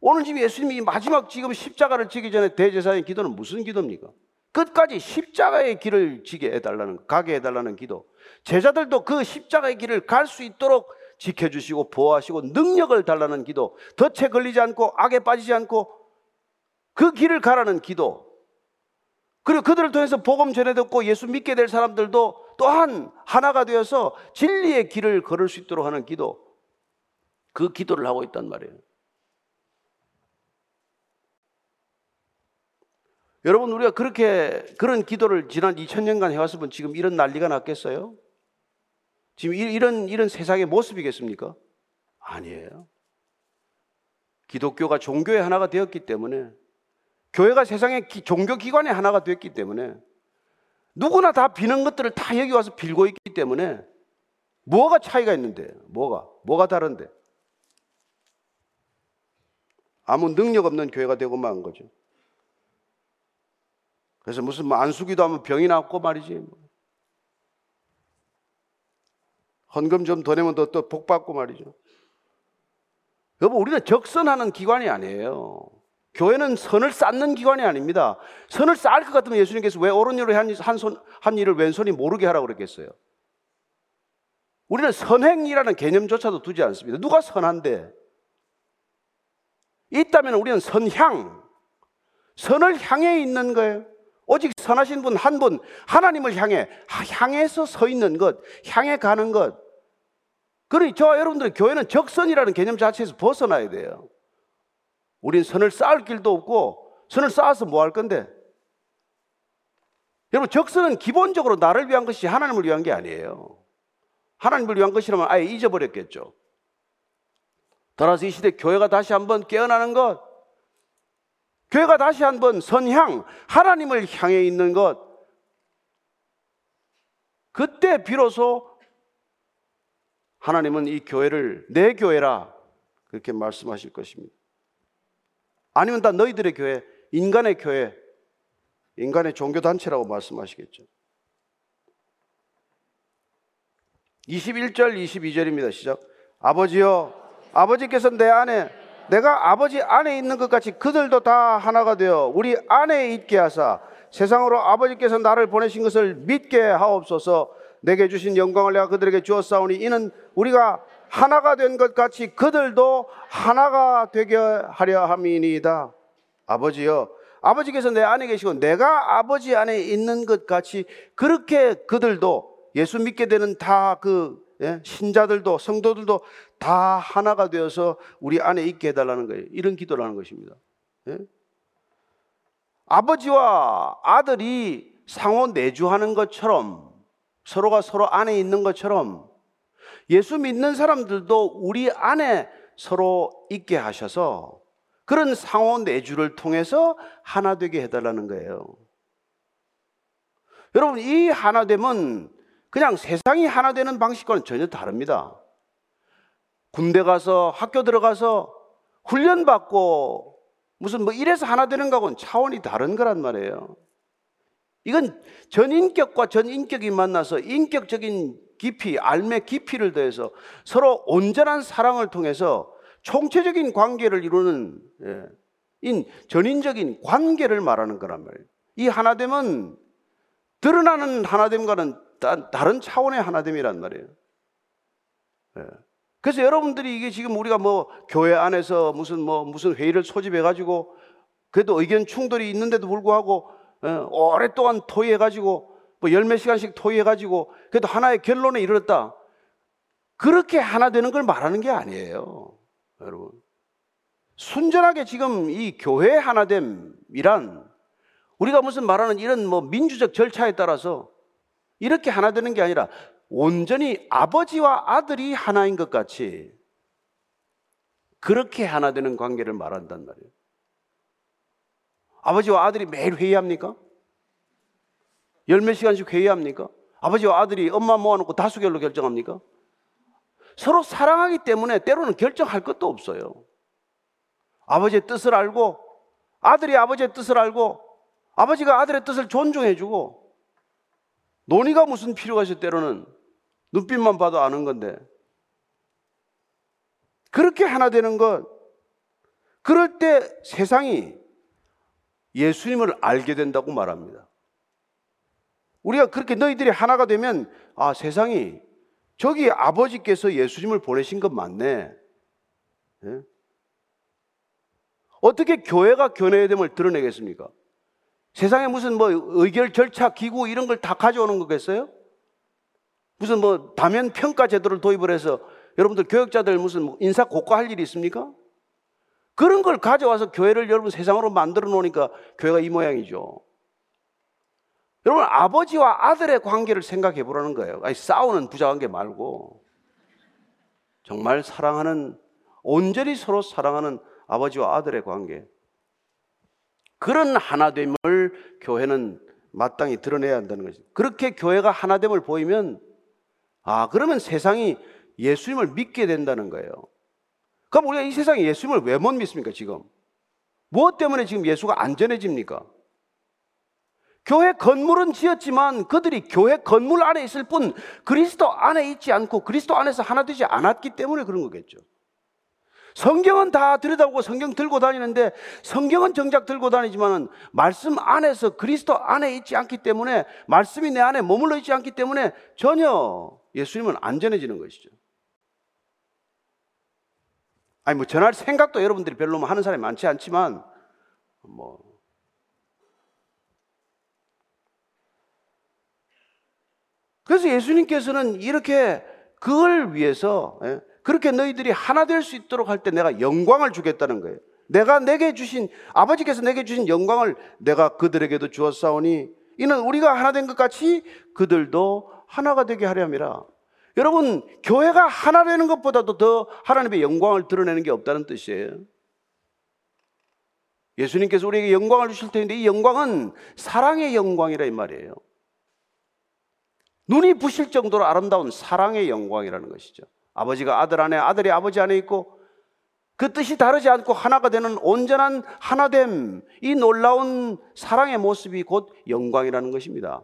오늘 지금 예수님이 마지막 지금 십자가를 지기 전에 대제사의 기도는 무슨 기도입니까? 끝까지 십자가의 길을 지게 해달라는 가게 해달라는 기도. 제자들도 그 십자가의 길을 갈 수 있도록 지켜주시고 보호하시고 능력을 달라는 기도. 덫에 걸리지 않고 악에 빠지지 않고 그 길을 가라는 기도 그리고 그들을 통해서 복음 전해 듣고 예수 믿게 될 사람들도 또한 하나가 되어서 진리의 길을 걸을 수 있도록 하는 기도. 그 기도를 하고 있단 말이에요. 여러분 우리가 그렇게 그런 기도를 지난 2000년간 해왔으면 지금 이런 난리가 났겠어요? 지금 이런 이런 세상의 모습이겠습니까? 아니에요. 기독교가 종교의 하나가 되었기 때문에 교회가 세상의 기, 종교 기관의 하나가 됐기 때문에 누구나 다 비는 것들을 다 여기 와서 빌고 있기 때문에 뭐가 차이가 있는데 뭐가 뭐가 다른데 아무 능력 없는 교회가 되고 만 거죠. 그래서 무슨 뭐 안수기도 하면 병이 낫고 말이지. 헌금 좀 더 내면 또복 받고 말이죠. 여보, 우리는 적선하는 기관이 아니에요. 교회는 선을 쌓는 기관이 아닙니다. 선을 쌓을 것 같으면 예수님께서 왜 오른손으로 한, 한, 손, 한 일을 왼손이 모르게 하라고 그랬겠어요? 우리는 선행이라는 개념조차도 두지 않습니다. 누가 선한데? 있다면 우리는 선향, 선을 향해 있는 거예요. 오직 선하신 분 한 분, 하나님을 향해, 향해서 서 있는 것, 향해 가는 것. 그러니 저와 여러분들 교회는 적선이라는 개념 자체에서 벗어나야 돼요. 우린 선을 쌓을 길도 없고, 선을 쌓아서 뭐 할 건데? 여러분, 적선은 기본적으로 나를 위한 것이 하나님을 위한 게 아니에요. 하나님을 위한 것이라면 아예 잊어버렸겠죠. 따라서 이 시대 교회가 다시 한번 깨어나는 것, 교회가 다시 한번 선향, 하나님을 향해 있는 것, 그때 비로소 하나님은 이 교회를 내 교회라 그렇게 말씀하실 것입니다. 아니면 다 너희들의 교회, 인간의 교회, 인간의 종교단체라고 말씀하시겠죠. 21절, 22절입니다. 시작. 아버지여, 아버지께서 내 안에 내가 아버지 안에 있는 것 같이 그들도 다 하나가 되어 우리 안에 있게 하사 세상으로 아버지께서 나를 보내신 것을 믿게 하옵소서 내게 주신 영광을 내가 그들에게 주었사오니 이는 우리가 하나가 된 것 같이 그들도 하나가 되게 하려 함이니이다. 아버지여, 아버지께서 내 안에 계시고 내가 아버지 안에 있는 것 같이 그렇게 그들도 예수 믿게 되는 다그 예? 신자들도 성도들도 다 하나가 되어서 우리 안에 있게 해달라는 거예요. 이런 기도를 하는 것입니다. 예? 아버지와 아들이 상호 내주하는 것처럼 서로가 서로 안에 있는 것처럼 예수 믿는 사람들도 우리 안에 서로 있게 하셔서 그런 상호 내주를 통해서 하나 되게 해달라는 거예요. 여러분, 이 하나됨은 그냥 세상이 하나 되는 방식과는 전혀 다릅니다. 군대 가서 학교 들어가서 훈련 받고 무슨 뭐 이래서 하나 되는 거하고는 차원이 다른 거란 말이에요. 이건 전인격과 전인격이 만나서 인격적인 깊이, 알매 깊이를 더해서 서로 온전한 사랑을 통해서 총체적인 관계를 이루는 예, 인 전인적인 관계를 말하는 거란 말이에요. 이 하나됨은 드러나는 하나됨과는 다른 차원의 하나됨이란 말이에요. 예. 그래서 여러분들이 이게 지금 우리가 뭐 교회 안에서 무슨 뭐 무슨 회의를 소집해 가지고 그래도 의견 충돌이 있는데도 불구하고 예, 오랫동안 토의해 가지고 뭐 열 몇 시간씩 토의해 가지고 그래도 하나의 결론에 이르렀다. 그렇게 하나 되는 걸 말하는 게 아니에요. 여러분. 순전하게 지금 이 교회 하나됨이란 우리가 무슨 말하는 이런 뭐 민주적 절차에 따라서 이렇게 하나 되는 게 아니라 온전히 아버지와 아들이 하나인 것 같이 그렇게 하나 되는 관계를 말한단 말이에요. 아버지와 아들이 매일 회의합니까? 열 몇 시간씩 회의합니까? 아버지와 아들이 엄마 모아놓고 다수결로 결정합니까? 서로 사랑하기 때문에 때로는 결정할 것도 없어요. 아버지의 뜻을 알고 아들이 아버지의 뜻을 알고 아버지가 아들의 뜻을 존중해주고 논의가 무슨 필요가 있을 때로는 눈빛만 봐도 아는 건데 그렇게 하나 되는 것 그럴 때 세상이 예수님을 알게 된다고 말합니다. 우리가 그렇게 너희들이 하나가 되면 아 세상이 저기 아버지께서 예수님을 보내신 것 맞네. 예? 어떻게 교회가 교회됨을 드러내겠습니까? 세상에 무슨 뭐 의결 절차 기구 이런 걸 다 가져오는 거겠어요? 무슨 뭐 다면 평가 제도를 도입을 해서 여러분들 교육자들 무슨 뭐 인사 고과할 일이 있습니까? 그런 걸 가져와서 교회를 여러분 세상으로 만들어 놓으니까 교회가 이 모양이죠. 여러분 아버지와 아들의 관계를 생각해 보라는 거예요. 아니 싸우는 부자 관계 말고 정말 사랑하는 온전히 서로 사랑하는 아버지와 아들의 관계. 그런 하나됨을 교회는 마땅히 드러내야 한다는 거죠. 그렇게 교회가 하나됨을 보이면 아 그러면 세상이 예수님을 믿게 된다는 거예요. 그럼 우리가 이 세상에 예수님을 왜 못 믿습니까 지금? 무엇 때문에 지금 예수가 안전해집니까? 교회 건물은 지었지만 그들이 교회 건물 안에 있을 뿐 그리스도 안에 있지 않고 그리스도 안에서 하나 되지 않았기 때문에 그런 거겠죠. 성경은 다 들여다보고 성경 들고 다니는데 성경은 정작 들고 다니지만은 말씀 안에서 그리스도 안에 있지 않기 때문에 말씀이 내 안에 머물러 있지 않기 때문에 전혀 예수님은 안전해지는 것이죠. 아니 뭐 전할 생각도 여러분들이 별로 뭐 하는 사람이 많지 않지만 뭐 그래서 예수님께서는 이렇게 그걸 위해서 예, 그렇게 너희들이 하나 될 수 있도록 할 때 내가 영광을 주겠다는 거예요. 내가 내게 주신 아버지께서 내게 주신 영광을 내가 그들에게도 주었사오니 이는 우리가 하나 된 것 같이 그들도 하나가 되게 하려함이라. 여러분 교회가 하나 되는 것보다도 더 하나님의 영광을 드러내는 게 없다는 뜻이에요. 예수님께서 우리에게 영광을 주실 텐데 이 영광은 사랑의 영광이라 이 말이에요. 눈이 부실 정도로 아름다운 사랑의 영광이라는 것이죠. 아버지가 아들 안에, 아들이 아버지 안에 있고 그 뜻이 다르지 않고 하나가 되는 온전한 하나됨, 이 놀라운 사랑의 모습이 곧 영광이라는 것입니다.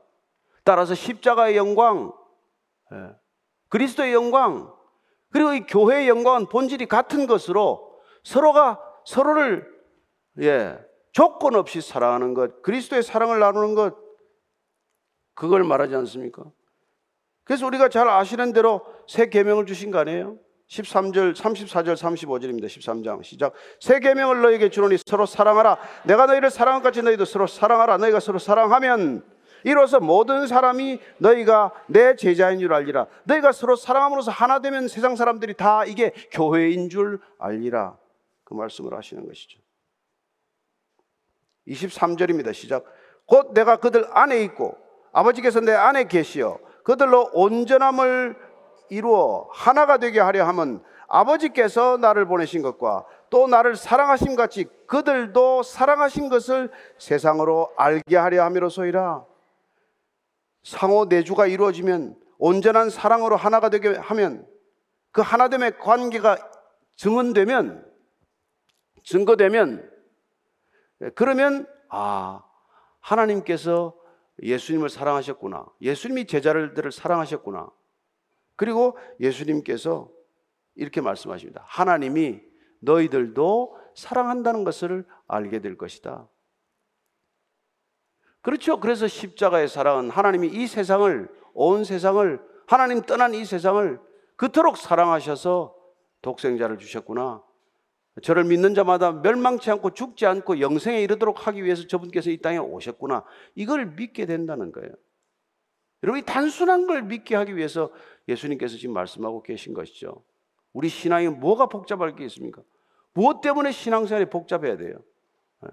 따라서 십자가의 영광, 예, 그리스도의 영광, 그리고 이 교회의 영광은 본질이 같은 것으로 서로가 서로를 예, 조건 없이 사랑하는 것, 그리스도의 사랑을 나누는 것, 그걸 말하지 않습니까? 그래서 우리가 잘 아시는 대로 새 계명을 주신 거 아니에요? 13절, 34절, 35절입니다. 13장 시작. 새 계명을 너에게 주노니 서로 사랑하라. 내가 너희를 사랑한 같이 너희도 서로 사랑하라. 너희가 서로 사랑하면 이로써 모든 사람이 너희가 내 제자인 줄 알리라. 너희가 서로 사랑함으로써 하나 되면 세상 사람들이 다 이게 교회인 줄 알리라. 그 말씀을 하시는 것이죠. 23절입니다. 시작. 곧 내가 그들 안에 있고 아버지께서 내 안에 계시어 그들로 온전함을 이루어 하나가 되게 하려 하면 아버지께서 나를 보내신 것과 또 나를 사랑하신 같이 그들도 사랑하신 것을 세상으로 알게 하려 함이로소이라. 상호 내주가 이루어지면 온전한 사랑으로 하나가 되게 하면 그 하나됨의 관계가 증언되면 증거되면 그러면 아 하나님께서 예수님을 사랑하셨구나. 예수님이 제자들을 사랑하셨구나. 그리고 예수님께서 이렇게 말씀하십니다. 하나님이 너희들도 사랑한다는 것을 알게 될 것이다. 그렇죠. 그래서 십자가의 사랑은 하나님이 이 세상을, 온 세상을, 하나님 떠난 이 세상을 그토록 사랑하셔서 독생자를 주셨구나. 저를 믿는 자마다 멸망치 않고 죽지 않고 영생에 이르도록 하기 위해서 저분께서 이 땅에 오셨구나. 이걸 믿게 된다는 거예요. 여러분, 단순한 걸 믿게 하기 위해서 예수님께서 지금 말씀하고 계신 것이죠. 우리 신앙이 뭐가 복잡할 게 있습니까? 무엇 때문에 신앙생활이 복잡해야 돼요? 네.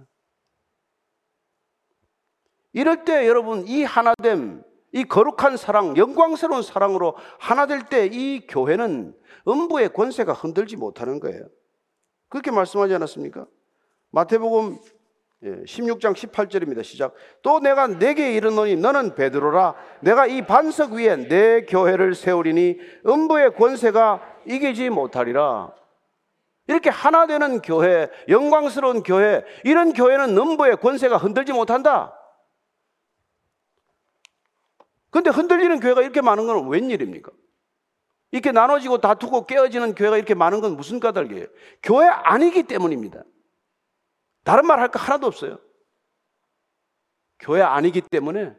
이럴 때 여러분, 이 하나됨, 이 거룩한 사랑, 영광스러운 사랑으로 하나 될 때 이 교회는 음부의 권세가 흔들지 못하는 거예요. 그렇게 말씀하지 않았습니까? 마태복음 16장 예, 18절입니다. 시작. 또 내가 내게 이르노니 너는 베드로라. 내가 이 반석 위에 내 교회를 세우리니 음부의 권세가 이기지 못하리라. 이렇게 하나 되는 교회, 영광스러운 교회, 이런 교회는 음부의 권세가 흔들지 못한다. 근데 흔들리는 교회가 이렇게 많은 건 웬일입니까? 이렇게 나눠지고 다투고 깨어지는 교회가 이렇게 많은 건 무슨 까닭이에요? 교회 아니기 때문입니다. 다른 말 할 거 하나도 없어요. 교회 아니기 때문에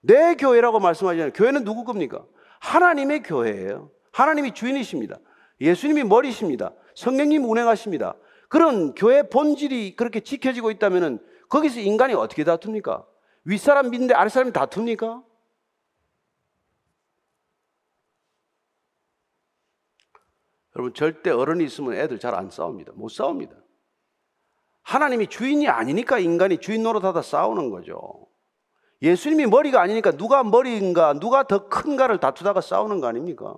내 교회라고 말씀하잖아요. 교회는 누구 겁니까? 하나님의 교회예요. 하나님이 주인이십니다. 예수님이 머리십니다. 성령님 운행하십니다. 그런 교회 본질이 그렇게 지켜지고 있다면 거기서 인간이 어떻게 다툽니까? 윗사람 믿는데 아랫사람이 다툽니까? 여러분 절대 어른이 있으면 애들 잘 안 싸웁니다. 못 싸웁니다. 하나님이 주인이 아니니까 인간이 주인 노릇하다 싸우는 거죠. 예수님이 머리가 아니니까 누가 머리인가, 누가 더 큰가를 다투다가 싸우는 거 아닙니까?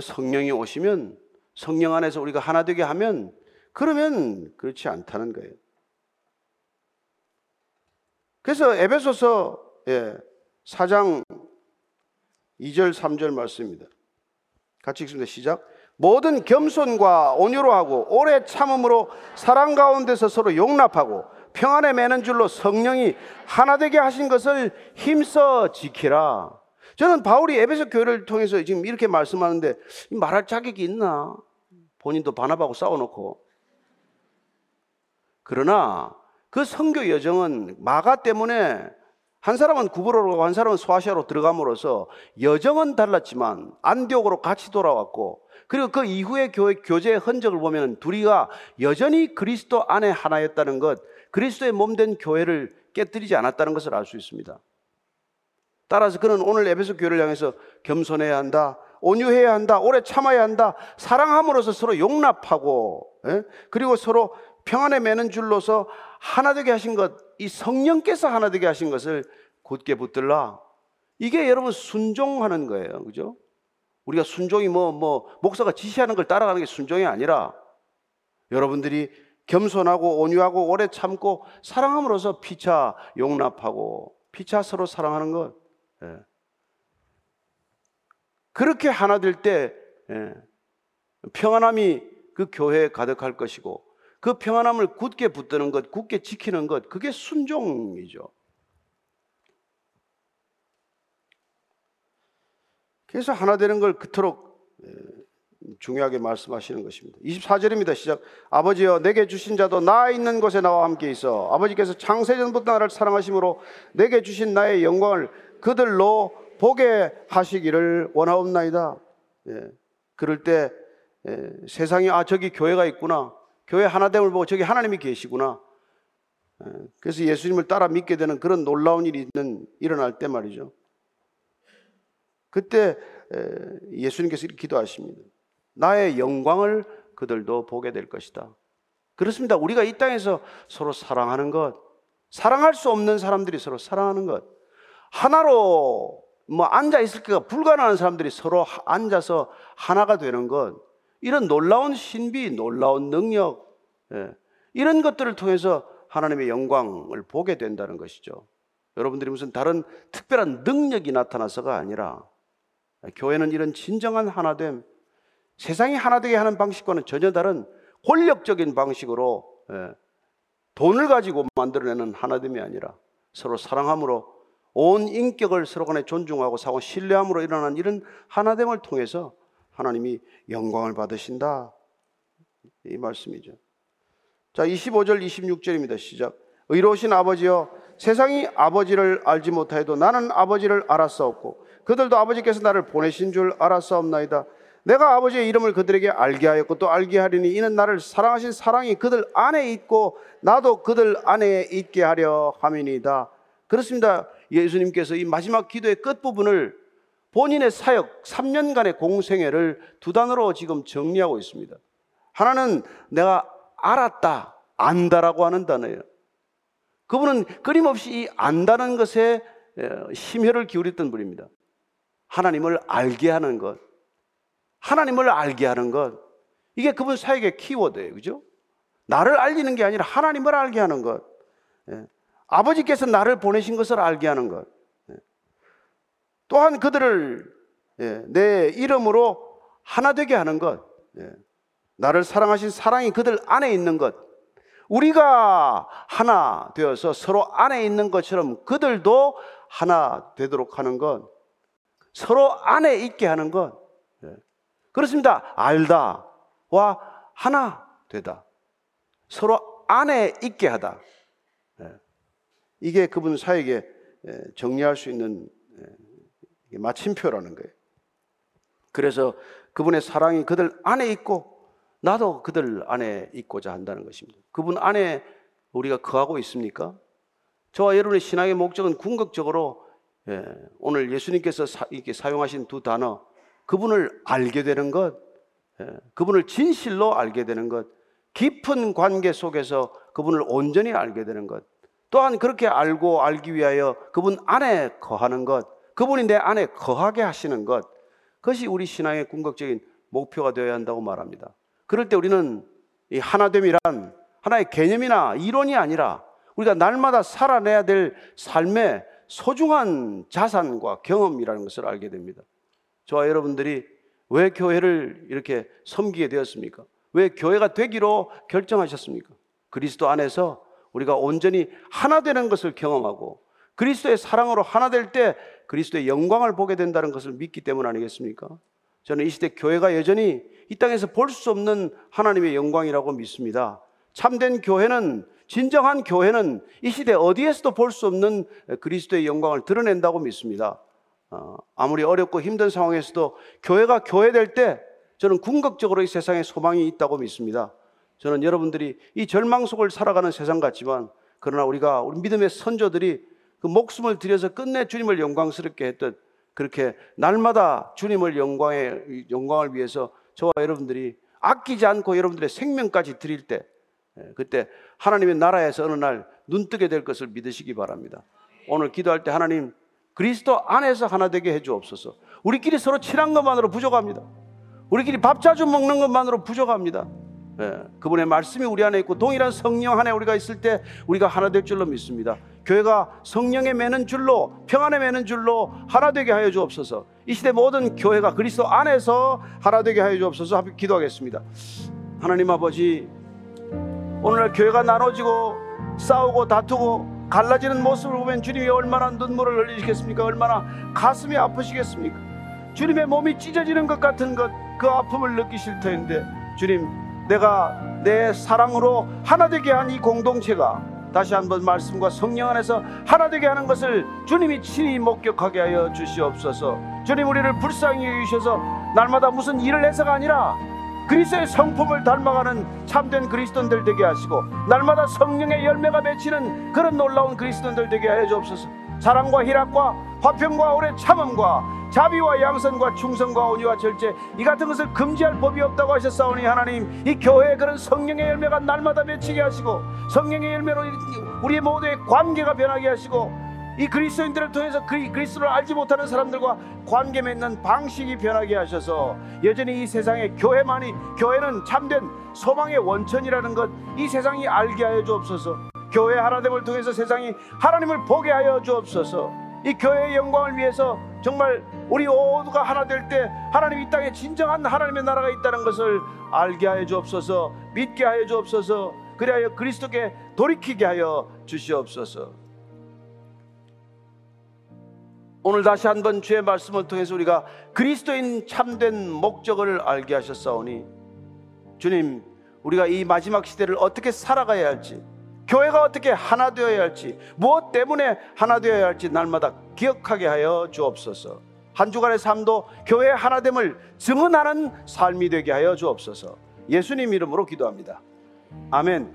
성령이 오시면 성령 안에서 우리가 하나 되게 하면 그러면 그렇지 않다는 거예요. 그래서 에베소서 예, 4장 2절 3절 말씀입니다. 같이 읽습니다. 시작. 모든 겸손과 온유로 하고 오래 참음으로 사랑 가운데서 서로 용납하고 평안에 매는 줄로 성령이 하나 되게 하신 것을 힘써 지키라. 저는 바울이 에베소 교회를 통해서 지금 이렇게 말씀하는데 말할 자격이 있나? 본인도 반합하고 싸워놓고. 그러나 그 선교 여정은 마가 때문에 한 사람은 구브로로 가고 한 사람은 소아시아로 들어감으로써 여정은 달랐지만 안디옥으로 같이 돌아왔고 그리고 그 이후의 교회 교제의 흔적을 보면 둘이가 여전히 그리스도 안에 하나였다는 것, 그리스도의 몸된 교회를 깨뜨리지 않았다는 것을 알 수 있습니다. 따라서 그는 오늘 에베소 교회를 향해서 겸손해야 한다, 온유해야 한다, 오래 참아야 한다, 사랑함으로써 서로 용납하고, 예? 그리고 서로 평안에 매는 줄로서 하나 되게 하신 것, 이 성령께서 하나 되게 하신 것을 곧게 붙들라. 이게 여러분 순종하는 거예요. 그죠? 우리가 순종이 뭐, 뭐, 목사가 지시하는 걸 따라가는 게 순종이 아니라 여러분들이 겸손하고 온유하고 오래 참고 사랑함으로써 피차 용납하고 피차 서로 사랑하는 것. 예. 그렇게 하나 될 때 예. 평안함이 그 교회에 가득할 것이고 그 평안함을 굳게 붙드는 것, 굳게 지키는 것, 그게 순종이죠. 그래서 하나 되는 걸 그토록 중요하게 말씀하시는 것입니다. 24절입니다. 시작. 아버지여 내게 주신 자도 나 있는 곳에 나와 함께 있어. 아버지께서 창세전부터 나를 사랑하심으로 내게 주신 나의 영광을 그들로 보게 하시기를 원하옵나이다. 예. 그럴 때 예, 세상이 아 저기 교회가 있구나. 교회 하나됨을 보고 저기 하나님이 계시구나. 예. 그래서 예수님을 따라 믿게 되는 그런 놀라운 일이 있는, 일어날 때 말이죠. 그때 예수님께서 이렇게 기도하십니다. 나의 영광을 그들도 보게 될 것이다. 그렇습니다. 우리가 이 땅에서 서로 사랑하는 것, 사랑할 수 없는 사람들이 서로 사랑하는 것, 하나로 뭐 앉아 있을 기가 불가능한 사람들이 서로 앉아서 하나가 되는 것, 이런 놀라운 신비, 놀라운 능력, 예, 이런 것들을 통해서 하나님의 영광을 보게 된다는 것이죠. 여러분들이 무슨 다른 특별한 능력이 나타나서가 아니라 교회는 이런 진정한 하나됨, 세상이 하나되게 하는 방식과는 전혀 다른 권력적인 방식으로 예, 돈을 가지고 만들어내는 하나됨이 아니라 서로 사랑함으로 온 인격을 서로 간에 존중하고 사고 신뢰함으로 일어난 이런 하나됨을 통해서 하나님이 영광을 받으신다. 이 말씀이죠. 자, 25절, 26절입니다. 시작. 의로우신 아버지여, 세상이 아버지를 알지 못하여도 나는 아버지를 알았사옵고 그들도 아버지께서 나를 보내신 줄 알았사옵나이다. 내가 아버지의 이름을 그들에게 알게 하였고 또 알게 하리니 이는 나를 사랑하신 사랑이 그들 안에 있고 나도 그들 안에 있게 하려 함이니이다. 그렇습니다. 예수님께서 이 마지막 기도의 끝부분을 본인의 사역 3년간의 공생애를 두 단어로 지금 정리하고 있습니다. 하나는 내가 알았다, 안다라고 하는 단어예요. 그분은 끊임없이 이 안다는 것에 심혈을 기울였던 분입니다. 하나님을 알게 하는 것. 하나님을 알게 하는 것. 이게 그분 사역의 키워드예요. 그죠? 나를 알리는 게 아니라 하나님을 알게 하는 것. 예. 아버지께서 나를 보내신 것을 알게 하는 것. 예. 또한 그들을 예, 내 이름으로 하나 되게 하는 것. 예. 나를 사랑하신 사랑이 그들 안에 있는 것. 우리가 하나 되어서 서로 안에 있는 것처럼 그들도 하나 되도록 하는 것. 서로 안에 있게 하는 것. 예. 그렇습니다. 알다와 하나 되다. 서로 안에 있게 하다. 예. 이게 그분 사에게 예, 정리할 수 있는 마침표라는 거예요. 그래서 그분의 사랑이 그들 안에 있고 나도 그들 안에 있고자 한다는 것입니다. 그분 안에 우리가 거하고 있습니까? 저와 여러분의 신앙의 목적은 궁극적으로 예, 오늘 예수님께서 사, 이렇게 사용하신 두 단어 그분을 알게 되는 것, 예, 그분을 진실로 알게 되는 것, 깊은 관계 속에서 그분을 온전히 알게 되는 것, 또한 그렇게 알고 알기 위하여 그분 안에 거하는 것, 그분이 내 안에 거하게 하시는 것, 그것이 우리 신앙의 궁극적인 목표가 되어야 한다고 말합니다. 그럴 때 우리는 이 하나됨이란 하나의 개념이나 이론이 아니라 우리가 날마다 살아내야 될 삶의 소중한 자산과 경험이라는 것을 알게 됩니다. 저와 여러분들이 왜 교회를 이렇게 섬기게 되었습니까? 왜 교회가 되기로 결정하셨습니까? 그리스도 안에서 우리가 온전히 하나 되는 것을 경험하고 그리스도의 사랑으로 하나 될 때 그리스도의 영광을 보게 된다는 것을 믿기 때문 아니겠습니까? 저는 이 시대 교회가 여전히 이 땅에서 볼 수 없는 하나님의 영광이라고 믿습니다. 참된 교회는 진정한 교회는 이 시대 어디에서도 볼 수 없는 그리스도의 영광을 드러낸다고 믿습니다. 어, 아무리 어렵고 힘든 상황에서도 교회가 교회 될 때 저는 궁극적으로 이 세상에 소망이 있다고 믿습니다. 저는 여러분들이 이 절망 속을 살아가는 세상 같지만 그러나 우리가 우리 믿음의 선조들이 그 목숨을 들여서 끝내 주님을 영광스럽게 했듯 그렇게 날마다 주님을 영광의 영광을 위해서 저와 여러분들이 아끼지 않고 여러분들의 생명까지 드릴 때 예, 그때 하나님의 나라에서 어느 날 눈뜨게 될 것을 믿으시기 바랍니다. 오늘 기도할 때 하나님 그리스도 안에서 하나 되게 해 주옵소서. 우리끼리 서로 친한 것만으로 부족합니다. 우리끼리 밥 자주 먹는 것만으로 부족합니다. 예, 그분의 말씀이 우리 안에 있고 동일한 성령 안에 우리가 있을 때 우리가 하나 될 줄로 믿습니다. 교회가 성령에 매는 줄로 평안에 매는 줄로 하나 되게 하여 주옵소서. 이 시대 모든 교회가 그리스도 안에서 하나 되게 하여 주옵소서. 함께 기도하겠습니다. 하나님 아버지 오늘날 교회가 나눠지고 싸우고 다투고 갈라지는 모습을 보면 주님이 얼마나 눈물을 흘리시겠습니까? 얼마나 가슴이 아프시겠습니까? 주님의 몸이 찢어지는 것 같은 것, 그 아픔을 느끼실 텐데, 주님, 내가 내 사랑으로 하나 되게 한 이 공동체가 다시 한번 말씀과 성령 안에서 하나 되게 하는 것을 주님이 친히 목격하게 하여 주시옵소서. 주님 우리를 불쌍히 여기셔서 날마다 무슨 일을 해서가 아니라 그리스도의 성품을 닮아가는 참된 그리스도인들 되게 하시고 날마다 성령의 열매가 맺히는 그런 놀라운 그리스도인들 되게 하여 주옵소서. 사랑과 희락과 화평과 오래 참음과 자비와 양선과 충성과 온유와 절제 이 같은 것을 금지할 법이 없다고 하셨사오니 하나님 이 교회에 그런 성령의 열매가 날마다 맺히게 하시고 성령의 열매로 우리 모두의 관계가 변하게 하시고 이 그리스도인들을 통해서 그 그리스도를 알지 못하는 사람들과 관계 맺는 방식이 변하게 하셔서 여전히 이 세상에 교회만이 교회는 참된 소망의 원천이라는 것 이 세상이 알게 하여 주옵소서. 교회 하나됨을 통해서 세상이 하나님을 보게 하여 주옵소서. 이 교회의 영광을 위해서 정말 우리 모두가 하나 될 때 하나님 이 땅에 진정한 하나님의 나라가 있다는 것을 알게 하여 주옵소서. 믿게 하여 주옵소서. 그리하여 그리스도께 돌이키게 하여 주시옵소서. 오늘 다시 한번 주의 말씀을 통해서 우리가 그리스도인 참된 목적을 알게 하셨사오니 주님 우리가 이 마지막 시대를 어떻게 살아가야 할지 교회가 어떻게 하나 되어야 할지 무엇 때문에 하나 되어야 할지 날마다 기억하게 하여 주옵소서. 한 주간의 삶도 교회 하나됨을 증언하는 삶이 되게 하여 주옵소서. 예수님 이름으로 기도합니다. 아멘